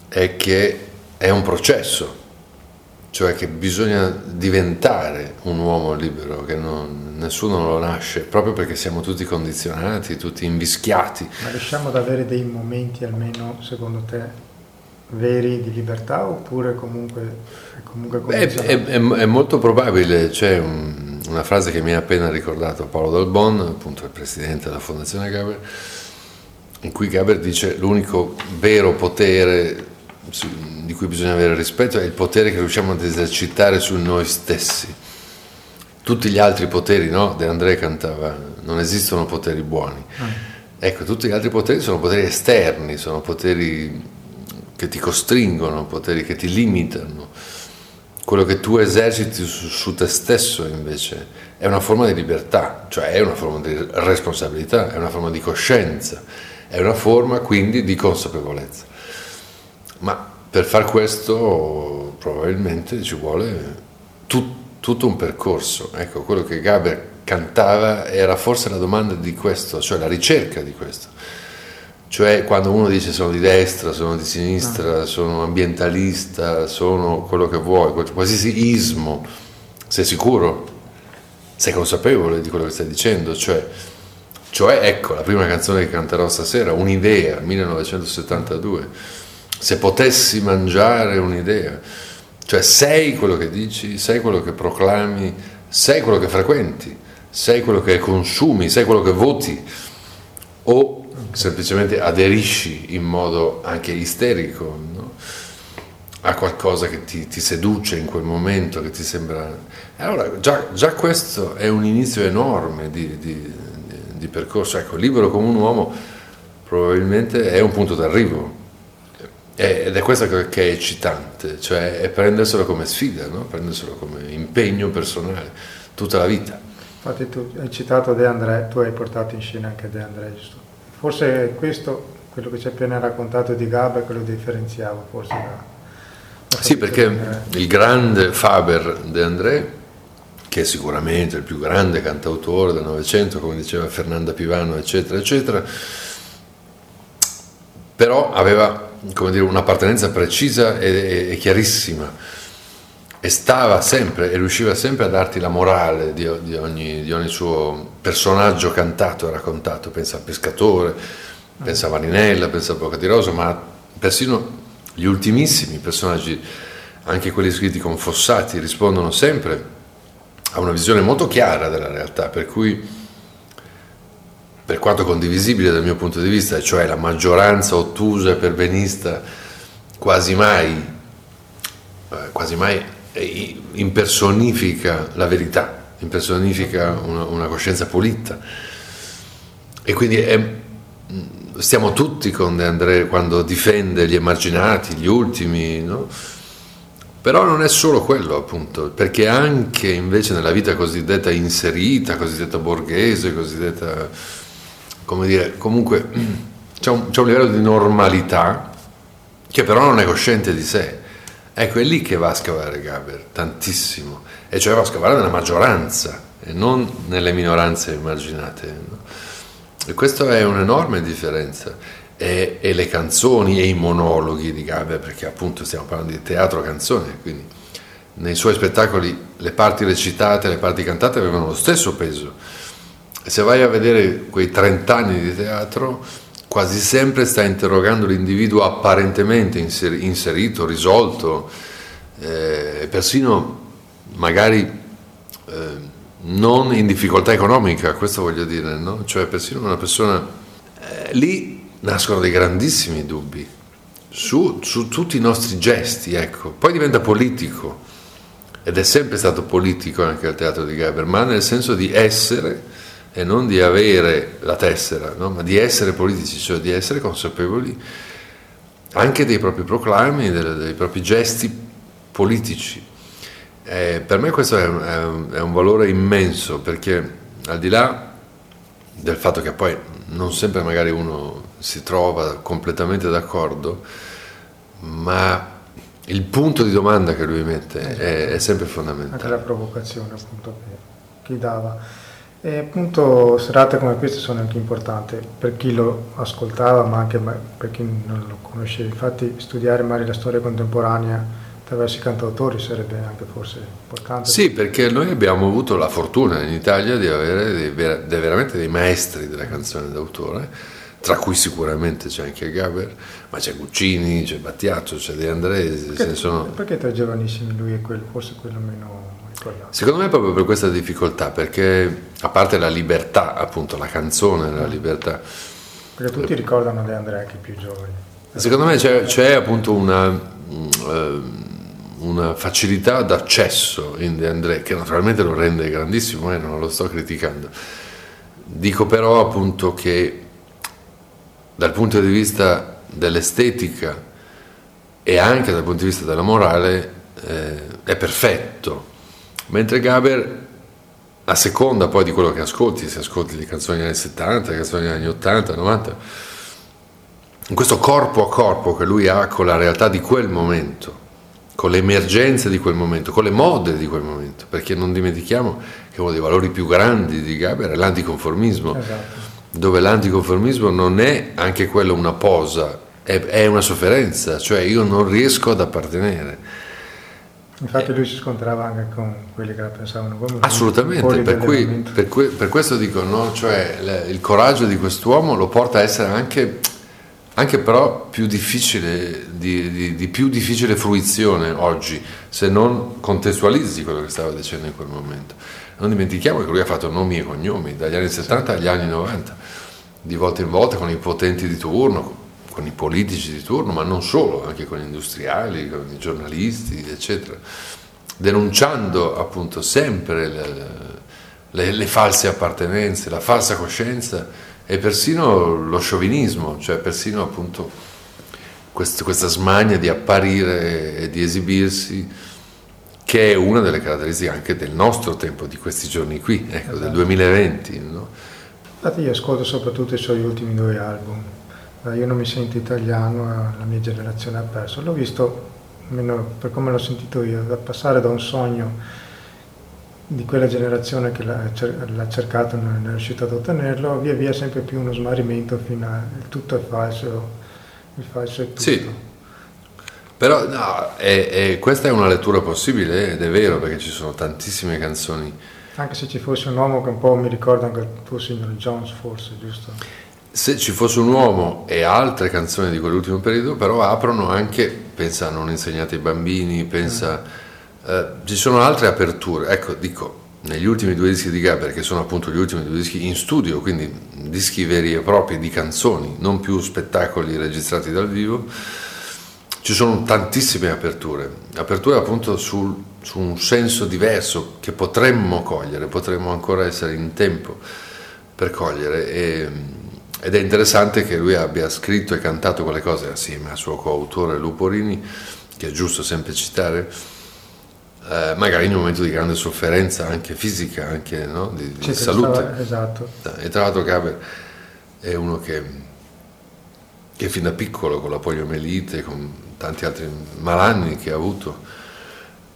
Speaker 4: è che è un processo, cioè che bisogna diventare un uomo libero, che non, nessuno lo nasce, proprio perché siamo tutti condizionati, tutti invischiati.
Speaker 3: Ma riusciamo ad avere dei momenti almeno, secondo te, veri di libertà oppure comunque, comunque
Speaker 4: Beh, è, è, è, molto probabile, c'è un, una frase che mi ha appena ricordato Paolo Dalbon, appunto il presidente della Fondazione Gaber, in cui Gaber dice l'unico vero potere di cui bisogna avere rispetto è il potere che riusciamo ad esercitare su noi stessi. Tutti gli altri poteri, no? De André cantava, non esistono poteri buoni. Mm. Ecco, tutti gli altri poteri sono poteri esterni, sono poteri che ti costringono, poteri che ti limitano. Quello che tu eserciti su, su, te stesso invece è una forma di libertà, cioè è una forma di responsabilità, è una forma di coscienza, è una forma quindi di consapevolezza. Ma per far questo probabilmente ci vuole tut, tutto un percorso. Ecco, quello che Gaber cantava era forse la domanda di questo, cioè la ricerca di questo. Cioè quando uno dice sono di destra, sono di sinistra, ah. sono ambientalista, sono quello che vuoi, qualsiasi ismo, sei sicuro? Sei consapevole di quello che stai dicendo? Cioè, cioè ecco, la prima canzone che canterò stasera, Un'idea, 1972. Se potessi mangiare un'idea, cioè sei quello che dici, sei quello che proclami, sei quello che frequenti, sei quello che consumi, sei quello che voti o semplicemente aderisci in modo anche isterico no? a qualcosa che ti, ti, seduce in quel momento, che ti sembra... Allora già, già questo è un inizio enorme di, di, di percorso. Ecco, libero come un uomo probabilmente è un punto d'arrivo ed è questo che è eccitante, cioè è prenderselo come sfida, no? prenderselo come impegno personale, tutta la vita.
Speaker 1: Infatti tu hai citato De André, tu hai portato in scena anche De André, giusto? Forse questo, quello che ci hai appena raccontato di Gabba, quello differenziava forse da...
Speaker 4: sì, perché il grande Faber De André, che è sicuramente il più grande cantautore del Novecento, come diceva Fernanda Pivano, eccetera, eccetera, però aveva dire, un'appartenenza precisa e, e chiarissima. E stava sempre e riusciva sempre a darti la morale di, di, ogni, di, ogni, suo personaggio cantato e raccontato, pensa al pescatore, pensa a Marinella, pensa a Bocca di Rosa, ma persino gli ultimissimi personaggi, anche quelli scritti con Fossati, rispondono sempre a una visione molto chiara della realtà, per cui per quanto condivisibile dal mio punto di vista, cioè la maggioranza ottusa e perbenista quasi mai, eh, quasi mai impersonifica la verità, impersonifica una, una coscienza pulita. E quindi è, stiamo tutti con De André quando difende gli emarginati, gli ultimi, no? Però non è solo quello, appunto, perché anche invece nella vita cosiddetta inserita, cosiddetta borghese, cosiddetta, come dire, comunque c'è un, c'è un livello di normalità che però non è cosciente di sé Ecco, è lì che va a scavare Gaber, tantissimo, e cioè va a scavare nella maggioranza e non nelle minoranze immaginate. No? E questa è un'enorme differenza. E, e, le canzoni e i monologhi di Gaber, perché appunto stiamo parlando di teatro canzone, quindi nei suoi spettacoli le parti recitate, le parti cantate avevano lo stesso peso. Se vai a vedere quei 30 anni di teatro, quasi sempre sta interrogando l'individuo apparentemente inserito, risolto, eh, persino magari eh, non in difficoltà economica, questo voglio dire, no? cioè persino una persona... Eh, lì nascono dei grandissimi dubbi su, su tutti i nostri gesti, ecco. poi diventa politico ed è sempre stato politico anche al teatro di Gaber, ma nel senso di essere e non di avere la tessera, no? ma di essere politici, cioè di essere consapevoli anche dei propri proclami, dei, dei propri gesti politici. Eh, per me questo è un, è, un, valore immenso perché al di là del fatto che poi non sempre magari uno si trova completamente d'accordo, ma il punto di domanda che lui mette è, è sempre fondamentale.
Speaker 1: Anche la provocazione appunto che, che dava. E appunto serate come queste sono anche importanti per chi lo ascoltava, ma anche per chi non lo conosceva. Infatti studiare magari la storia contemporanea attraverso i cantautori sarebbe anche forse importante.
Speaker 4: Sì, perché noi abbiamo avuto la fortuna in Italia di avere dei, dei, veramente dei maestri della canzone d'autore, tra cui sicuramente c'è anche Gaber, ma c'è Guccini, c'è Battiato, c'è De André.
Speaker 1: Perché, sono... perché tra i giovanissimi lui è quello, forse quello meno
Speaker 4: Secondo me proprio per questa difficoltà, perché a parte la libertà, appunto la canzone, la libertà.
Speaker 1: Perché tutti ricordano De Andrea che più giovani.
Speaker 4: Secondo me c'è, c'è appunto una, uh, una, facilità d'accesso in De André che naturalmente lo rende grandissimo e eh, non lo sto criticando. Dico però appunto che dal punto di vista dell'estetica e anche dal punto di vista della morale eh, è perfetto Mentre Gaber, a seconda poi di quello che ascolti, se ascolti le canzoni degli anni 70, le canzoni degli anni 80, 90, in questo corpo a corpo che lui ha con la realtà di quel momento, con le emergenze di quel momento, con le mode di quel momento, perché non dimentichiamo che uno dei valori più grandi di Gaber è l'anticonformismo, esatto. dove l'anticonformismo non è anche quello una posa, è, è una sofferenza, cioè io non riesco ad appartenere.
Speaker 1: Infatti lui si scontrava anche con quelli che la pensavano come
Speaker 4: Assolutamente, per, cui, per, cui, per, questo dico, no? cioè, il coraggio di quest'uomo lo porta a essere anche anche però più difficile, di, di, di, più difficile fruizione oggi, se non contestualizzi quello che stava dicendo in quel momento. Non dimentichiamo che lui ha fatto nomi e cognomi dagli anni 70 agli anni 90, di volta in volta con i potenti di turno, con i politici di turno, ma non solo, anche con gli industriali, con i giornalisti, eccetera, denunciando appunto sempre le, le, le false appartenenze, la falsa coscienza e persino lo sciovinismo, cioè persino appunto quest, questa smania di apparire e di esibirsi, che è una delle caratteristiche anche del nostro tempo, di questi giorni qui, ecco, esatto. del 2020. No?
Speaker 1: Infatti io ascolto soprattutto i suoi ultimi due album, io non mi sento italiano, la mia generazione ha perso, l'ho visto, almeno per come l'ho sentito io, da passare da un sogno di quella generazione che l'ha, cercato e non è riuscito ad ottenerlo, via via sempre più uno smarrimento fino a il tutto è falso, il falso è tutto.
Speaker 4: Sì, però no, è, è, questa è una lettura possibile ed è vero perché ci sono tantissime canzoni.
Speaker 1: Anche se ci fosse un uomo che un po' mi ricorda anche il tuo signor Jones forse, giusto?
Speaker 4: Se ci fosse un uomo e altre canzoni di quell'ultimo periodo, però aprono anche, pensa a Non insegnate ai bambini, pensa... Mm. eh, ci sono altre aperture, ecco, dico, negli ultimi due dischi di Gaber, che sono appunto gli ultimi due dischi in studio, quindi dischi veri e propri di canzoni, non più spettacoli registrati dal vivo, ci sono tantissime aperture, aperture appunto sul, su un senso diverso che potremmo cogliere, potremmo ancora essere in tempo per cogliere e, ed è interessante che lui abbia scritto e cantato quelle cose assieme al suo coautore Luporini, che è giusto sempre citare, eh, magari in un momento di grande sofferenza anche fisica, anche no? di, di salute. Stava,
Speaker 1: esatto.
Speaker 4: E tra l'altro Gaber è uno che, che fin da piccolo con la poliomelite, con tanti altri malanni che ha avuto,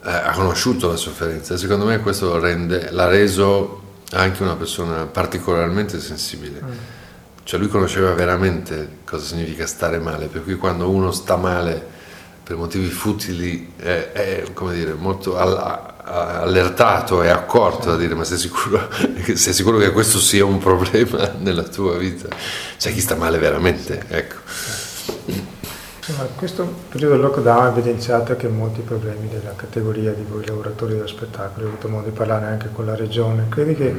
Speaker 4: eh, ha conosciuto la sofferenza e secondo me questo rende, l'ha reso anche una persona particolarmente sensibile. Mm. Cioè lui conosceva veramente cosa significa stare male, per cui quando uno sta male per motivi futili è, è dire, molto allertato e accorto a dire ma sei sicuro, [laughs] sei sicuro, che questo sia un problema [laughs] nella tua vita? C'è chi sta male veramente, ecco.
Speaker 1: Insomma, questo periodo del lockdown ha evidenziato che molti problemi della categoria di voi lavoratori dello spettacolo, ho avuto modo di parlare anche con la regione, credi che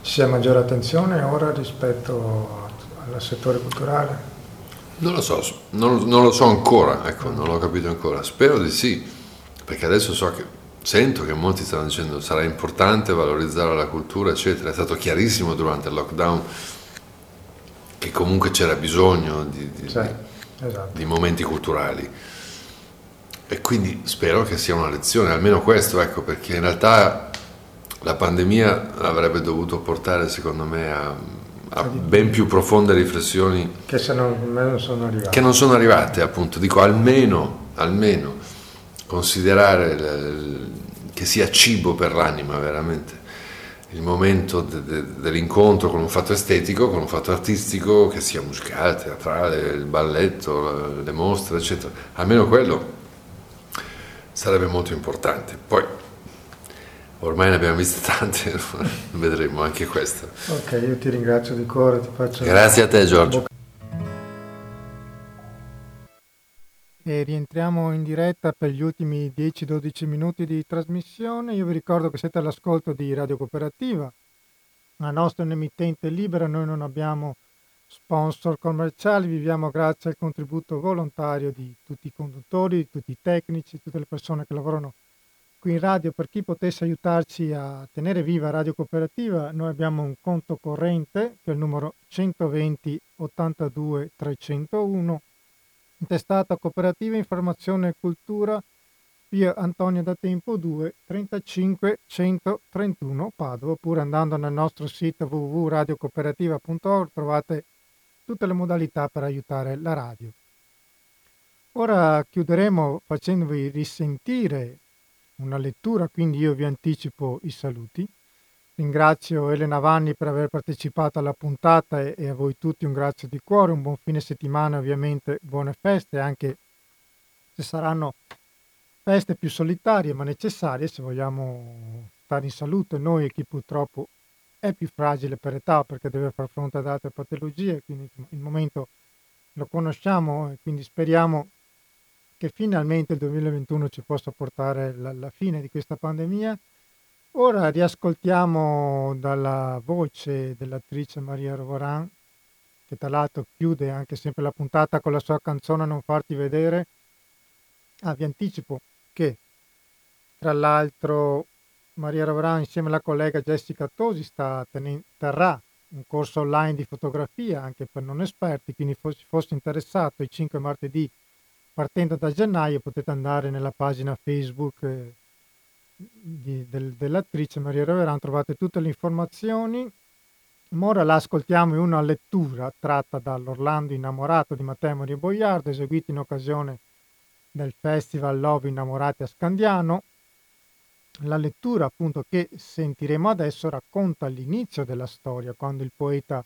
Speaker 1: ci sia maggiore attenzione ora rispetto al settore culturale?
Speaker 4: Non lo so, non, non lo so ancora, ecco, non l'ho capito ancora. Spero di sì, perché adesso so che sento che molti stanno dicendo sarà importante valorizzare la cultura, eccetera. È stato chiarissimo durante il lockdown che comunque c'era bisogno di, di, sì, esatto. di momenti culturali. E quindi spero che sia una lezione, almeno questo, ecco, perché in realtà la pandemia avrebbe dovuto portare, secondo me, a a ben più profonde riflessioni
Speaker 1: che, non sono arrivate.
Speaker 4: che non sono arrivate, appunto, dico almeno, almeno considerare l- che sia cibo per l'anima veramente il momento de- de- dell'incontro con un fatto estetico, con un fatto artistico, che sia musicale, teatrale, il balletto, le mostre, eccetera. Almeno quello sarebbe molto importante. Poi Ormai ne abbiamo viste tante, [laughs] vedremo anche questa.
Speaker 1: Ok, io ti ringrazio di cuore, ti faccio...
Speaker 4: Grazie a te Giorgio.
Speaker 1: E rientriamo in diretta per gli ultimi 10-12 minuti di trasmissione. Io vi ricordo che siete all'ascolto di Radio Cooperativa, la nostra è un'emittente libera, noi non abbiamo sponsor commerciali, viviamo grazie al contributo volontario di tutti i conduttori, di tutti i tecnici, tutte le persone che lavorano qui in radio per chi potesse aiutarci a tenere viva Radio Cooperativa, noi abbiamo un conto corrente che è il numero 120 82 301, intestata Cooperativa Informazione e Cultura, via Antonio da Tempo 2 35 131 Padova, oppure andando nel nostro sito www.radiocooperativa.org trovate tutte le modalità per aiutare la radio. Ora chiuderemo facendovi risentire una lettura, quindi io vi anticipo i saluti. Ringrazio Elena Vanni per aver partecipato alla puntata e, e a voi tutti un grazie di cuore, un buon fine settimana, ovviamente buone feste, anche se saranno feste più solitarie ma necessarie se vogliamo stare in salute noi e chi purtroppo è più fragile per età perché deve far fronte ad altre patologie, quindi il momento lo conosciamo e quindi speriamo che finalmente il 2021 ci possa portare alla fine di questa pandemia. Ora riascoltiamo dalla voce dell'attrice Maria Rovoran, che tra l'altro chiude anche sempre la puntata con la sua canzone Non farti vedere. Ah, vi anticipo che tra l'altro Maria Rovoran insieme alla collega Jessica Tosi tenen- terrà un corso online di fotografia anche per non esperti, quindi se fosse interessato il 5 martedì partendo da gennaio potete andare nella pagina Facebook eh, di, del, dell'attrice Maria Roveran, trovate tutte le informazioni. Ma ora la ascoltiamo in una lettura tratta dall'Orlando innamorato di Matteo Maria Boiardo, eseguita in occasione del Festival Love Innamorati a Scandiano. La lettura appunto che sentiremo adesso racconta l'inizio della storia, quando il poeta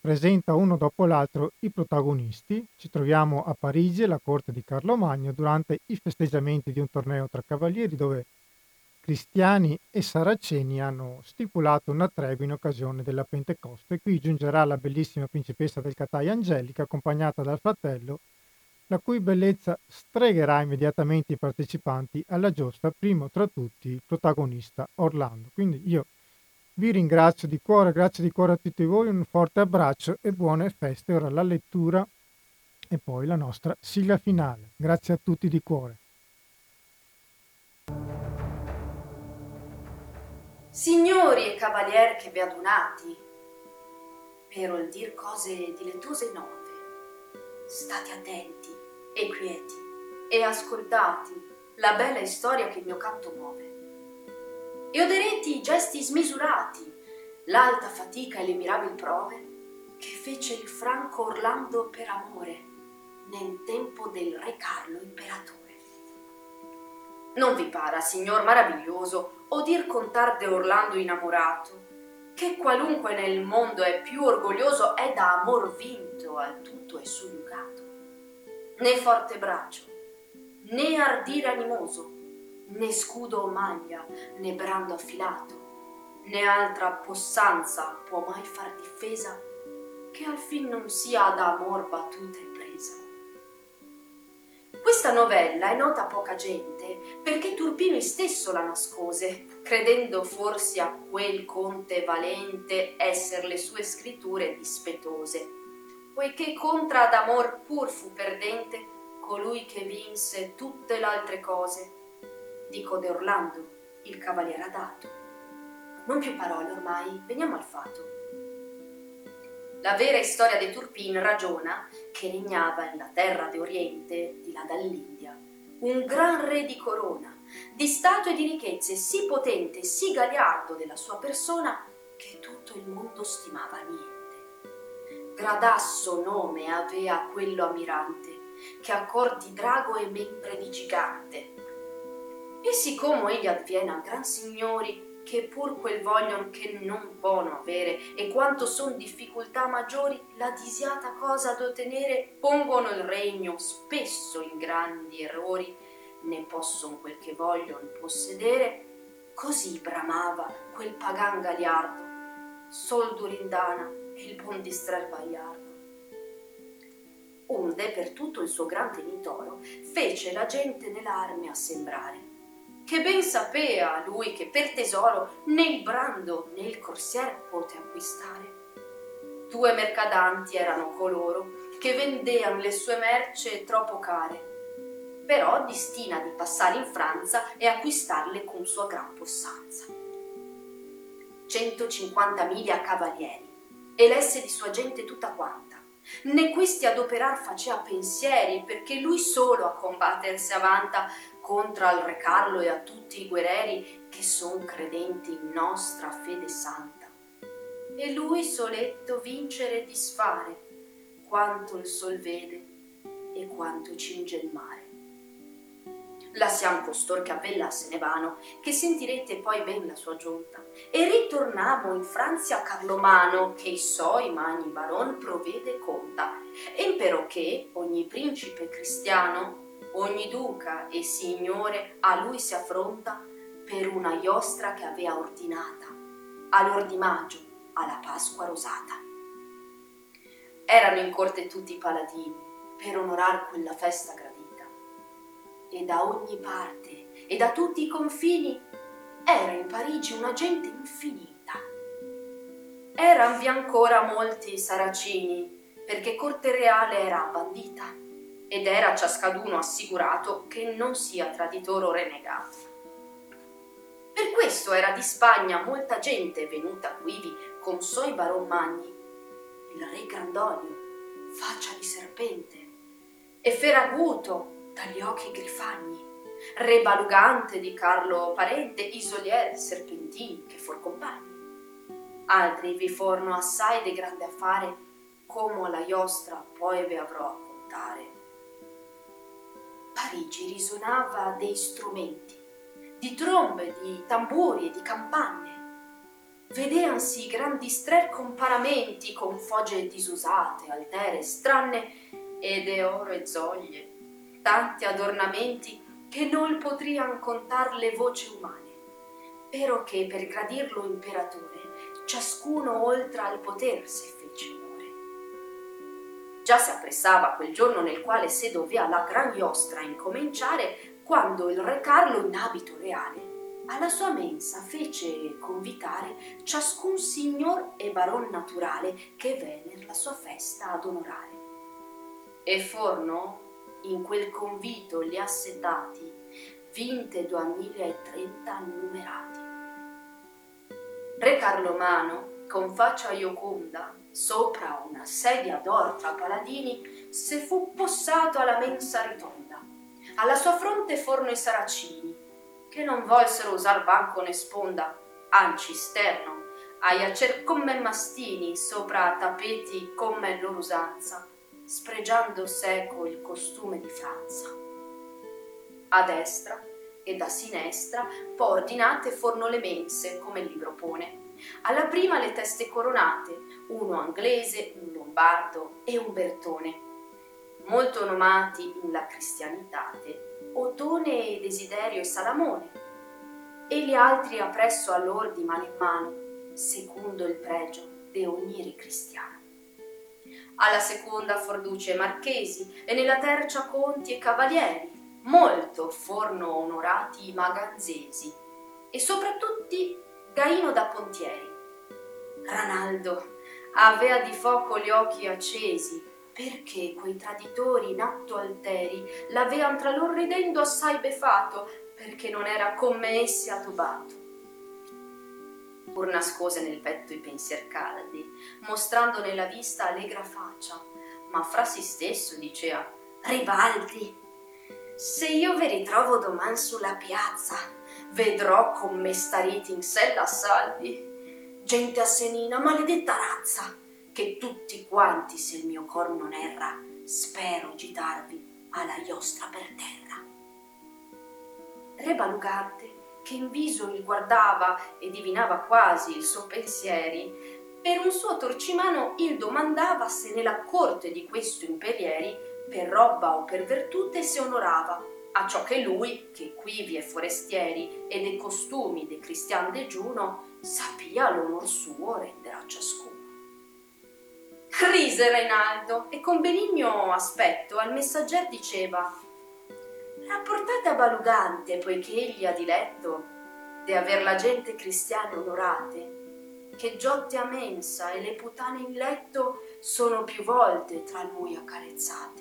Speaker 1: presenta uno dopo l'altro i protagonisti. Ci troviamo a Parigi, alla corte di Carlo Magno, durante i festeggiamenti di un torneo tra cavalieri dove cristiani e saraceni hanno stipulato una tregua in occasione della Pentecoste. Qui giungerà la bellissima principessa del Catai Angelica, accompagnata dal fratello, la cui bellezza stregherà immediatamente i partecipanti alla giostra, primo tra tutti il protagonista Orlando. Quindi io vi ringrazio di cuore, grazie di cuore a tutti voi, un forte abbraccio e buone feste. Ora la lettura e poi la nostra sigla finale. Grazie a tutti di cuore.
Speaker 5: Signori e cavalier che vi adunati, per il dir cose dilettose nuove, state attenti e quieti e ascoltati la bella storia che il mio canto muove. E oderete i gesti smisurati, l'alta fatica e le mirabili prove che fece il franco Orlando per amore nel tempo del re Carlo imperatore. Non vi para, signor maraviglioso, odir contar de Orlando innamorato, che qualunque nel mondo è più orgoglioso è da amor vinto al tutto e soggiugato né forte braccio, né ardire animoso, né scudo o maglia, né brando affilato, né altra possanza può mai far difesa che al fin non sia da amor battuta e presa. Questa novella è nota a poca gente perché Turpino stesso la nascose, credendo forse a quel conte valente esser le sue scritture dispetose poiché contra d'amor pur fu perdente colui che vinse tutte l'altre cose. Dico de Orlando, il cavaliere dato. Non più parole ormai, veniamo al fatto. La vera storia di Turpin ragiona che regnava nella terra d'Oriente, di là dall'India, un gran re di corona, di stato e di ricchezze, sì potente, sì gagliardo della sua persona, che tutto il mondo stimava niente gradasso nome avea quello ammirante, che ha cor di drago e membre di gigante. E siccome egli avviene a gran signori, che pur quel voglion che non pono avere, e quanto son difficoltà maggiori, la disiata cosa ad ottenere, pongono il regno spesso in grandi errori, ne posson quel che voglion possedere, così bramava quel pagan galiardo, sol durindana, il buon distrer Baiardo. Onde per tutto il suo gran tenitoro fece la gente nell'arme assembrare, che ben sapea lui che per tesoro né il brando né il corsier pote acquistare. Due mercadanti erano coloro che vendean le sue merce troppo care, però distina di passare in Franza e acquistarle con sua gran possanza. 150 miglia cavalieri e lesse di sua gente tutta quanta. Né questi adoperar facea pensieri, perché lui solo a combatter si avanta contra al re Carlo e a tutti i guerrieri che son credenti in nostra fede santa. E lui soletto vincere e disfare, quanto il sol vede e quanto cinge il mare. Lasciam costor che a Vella se ne vanno, che sentirete poi ben la sua giunta, e ritornamo in Francia a Carlomano, che i suoi magni baron provvede e conta, e però che ogni principe cristiano, ogni duca e signore a lui si affronta per una iostra che avea ordinata, all'or di maggio, alla Pasqua rosata. Erano in corte tutti i paladini per onorar quella festa gradita e da ogni parte e da tutti i confini era in Parigi una gente infinita. Eran vi ancora molti saracini, perché corte reale era bandita, ed era ciascaduno assicurato che non sia traditore o renegato. Per questo era di Spagna molta gente venuta quivi con suoi baron magni, il re Grandolio, faccia di serpente, e Ferraguto, dagli occhi grifagni, re balugante di Carlo Parente, Isolier, Serpentin, che for compagni. Altri vi forno assai de grande affare, come alla iostra poi ve avrò a contare. Parigi risonava dei strumenti, di trombe, di tamburi e di campane. Vedeansi grandi strer comparamenti con fogge disusate, altere, stranne, ed e oro e zoglie, tanti adornamenti che non potrian contar le voci umane, però che per gradirlo imperatore ciascuno oltre al poter se. Già si appressava quel giorno nel quale se dovea la gran iostra incominciare, quando il re Carlo in abito reale alla sua mensa fece convitare ciascun signor e baron naturale che venne la sua festa ad onorare. E forno in quel convito gli assetati, vinte 2030 numerati. Re Carlomano, con faccia ioconda, sopra una sedia d'or tra paladini, se fu possato alla mensa ritonda. Alla sua fronte forno i saracini, che non volsero usar banco né sponda, anci sterno, ai acer come mastini sopra tappeti come loro usanza, spregiando seco il costume di Franza. A destra ed a sinistra poi ordinate forno le mense, come il libro pone. Alla prima le teste coronate, uno anglese, un lombardo e un bertone, molto nomati in la cristianitate, Otone, Desiderio e Salamone, e gli altri appresso a loro di mano in mano, secondo il pregio de ogni re alla seconda forduce marchesi e nella terza conti e cavalieri, molto forno onorati i maganzesi e soprattutto Gaino da Pontieri. Ranaldo avea di fuoco gli occhi accesi. Perché quei traditori in atto alteri l'avean tra loro ridendo assai befato perché non era come essi atobato pur nascose nel petto i pensier caldi, mostrando nella vista allegra faccia, ma fra si stesso dicea Ribaldi, se io vi ritrovo doman sulla piazza, vedrò come starete in sella saldi, gente assenina, maledetta razza, che tutti quanti, se il mio cor non erra, spero gitarvi alla iostra per terra. Re Balugante che in viso il guardava e divinava quasi il suo pensieri, per un suo torcimano il domandava se nella corte di questo imperieri per roba o per virtute si onorava, a ciò che lui, che quivi e forestieri e dei costumi de cristian degiuno, sapia l'onor suo rendere a ciascuno. Rise Reinaldo e con benigno aspetto al messagger diceva rapportate a Balugante, poiché egli ha diletto di aver la gente cristiana onorate, che giotte a mensa e le putane in letto sono più volte tra lui accarezzate.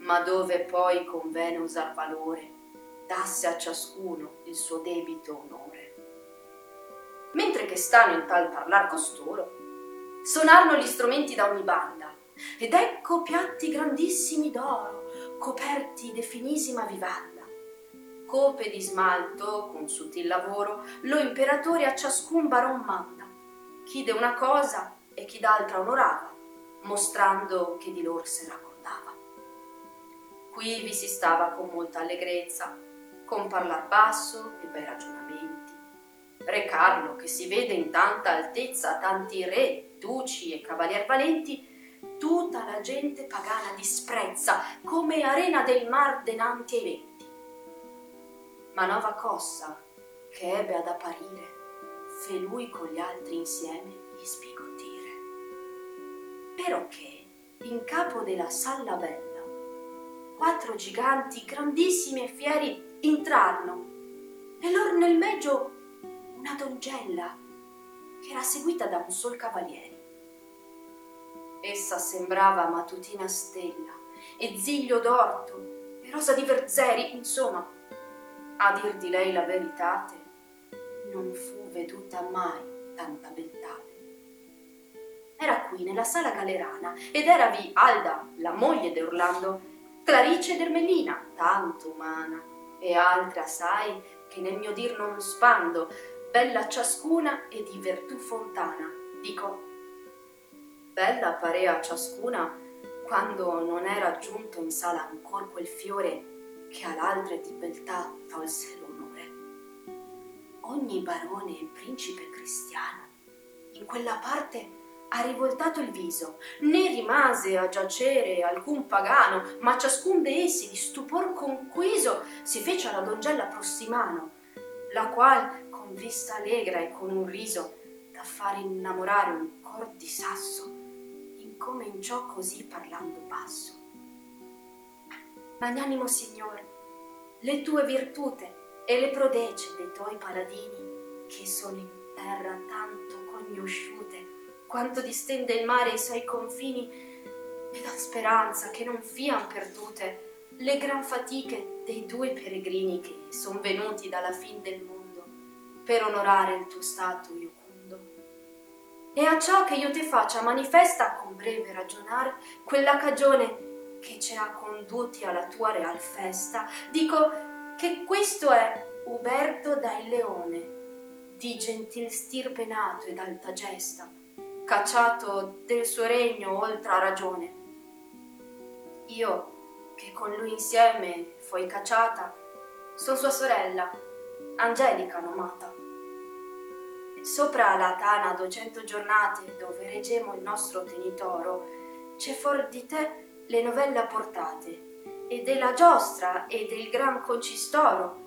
Speaker 5: Ma dove poi convene usar valore, dasse a ciascuno il suo debito onore. Mentre che stanno in tal parlar costoro, sonarono gli strumenti da ogni banda, ed ecco piatti grandissimi d'oro, coperti de finisima vivanda. Cope di smalto, con sottil lavoro, lo imperatore a ciascun baron manda, chi de una cosa e chi d'altra onorava, mostrando che di loro si raccordava. Qui vi si stava con molta allegrezza, con parlar basso e bei ragionamenti. Re Carlo, che si vede in tanta altezza tanti re, duci e cavalier valenti, tutta la gente pagana disprezza come arena del mar denanti ai venti. Ma Nova Cossa, che ebbe ad apparire, fe lui con gli altri insieme gli sbigottire. Però che in capo della salla bella quattro giganti grandissimi e fieri entrarono e loro nel mezzo una dongella che era seguita da un sol cavaliere. Essa sembrava matutina stella e ziglio d'orto e rosa di verzeri, insomma, a dir di lei la veritate, non fu veduta mai tanta beltate. Era qui nella sala galerana ed eravi Alda, la moglie di Orlando, Clarice d'Ermelina, tanto umana, e altre assai che nel mio dir non spando, bella ciascuna e di vertù fontana. Dico, bella parea ciascuna quando non era giunto in sala ancor quel fiore che all'altre di beltà tolse l'onore. Ogni barone e principe cristiano in quella parte ha rivoltato il viso, né rimase a giacere alcun pagano, ma ciascun de essi di stupor conquiso si fece alla dongella prossimano, la qual con vista allegra e con un riso da fare innamorare un cor di sasso, incominciò così parlando basso. Magnanimo Signore, le tue virtute e le prodece dei tuoi paladini, che sono in terra tanto conosciute, quanto distende il mare i suoi confini, e dà speranza che non fian perdute le gran fatiche dei due peregrini che son venuti dalla fin del mondo per onorare il tuo stato iocundo. E a ciò che io ti faccia manifesta con breve ragionar quella cagione che ci ha condotti alla tua real festa, dico che questo è Uberto da il Leone, di gentil stirpe nato ed alta gesta, cacciato del suo regno oltre a ragione. Io, che con lui insieme fui cacciata, son sua sorella, Angelica nomata. Sopra la tana duecento giornate dove regemo il nostro tenitoro, c'è fuor di te le novelle apportate, e della giostra e del gran concistoro,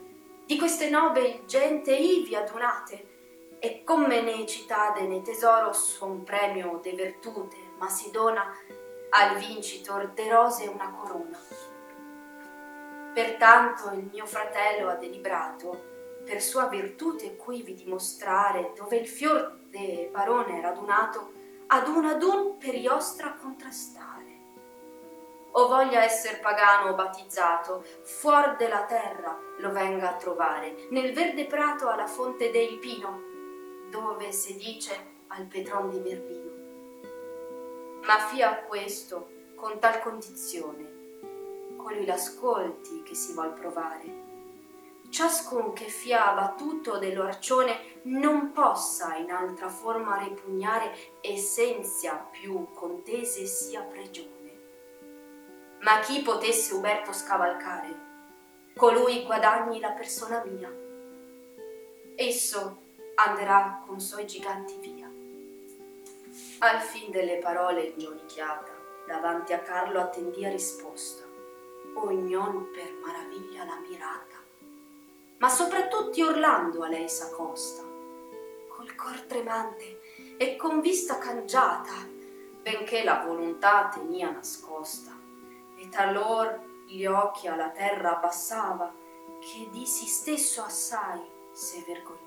Speaker 5: di queste nobili gente ivi adunate, e come ne citade ne tesoro son premio de virtute, ma si dona al vincitor de rose una corona. Pertanto il mio fratello ha deliberato per sua virtute qui vi dimostrare dove il fior de barone radunato ad un ad un per iostra contrastare. O voglia esser pagano o battizzato, fuor della terra lo venga a trovare, nel verde prato alla fonte del pino, dove si dice al Petron di Merlino. Ma fia questo con tal condizione, colui l'ascolti che si vuol provare. Ciascun che fia abbattuto dell'orcione non possa in altra forma ripugnare essenzia più contese sia pregione. Ma chi potesse Uberto scavalcare, colui guadagni la persona mia. Esso anderà con suoi giganti via. Al fin delle parole ingionichiata, davanti a Carlo attendia risposta, ognon per maraviglia la mirata, ma soprattutto Orlando a lei s'accosta, col cor tremante e con vista cangiata, benché la volontà tenia nascosta, e talor gli occhi alla terra abbassava, che di si stesso assai se vergognava.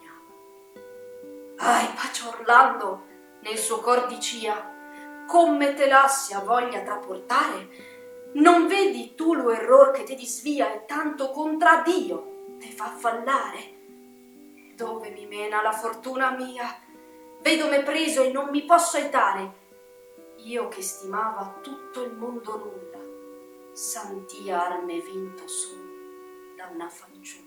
Speaker 5: Ai, pace Orlando, nel suo cor dicia, come te lassia voglia traportare, non vedi tu lo error che te disvia e tanto contra Dio te fa fallare? Dove mi mena la fortuna mia? Vedo me preso e non mi posso aitare. Io che stimava tutto il mondo nulla, santia arme vinto su da una fanciulla.